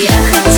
Я хотела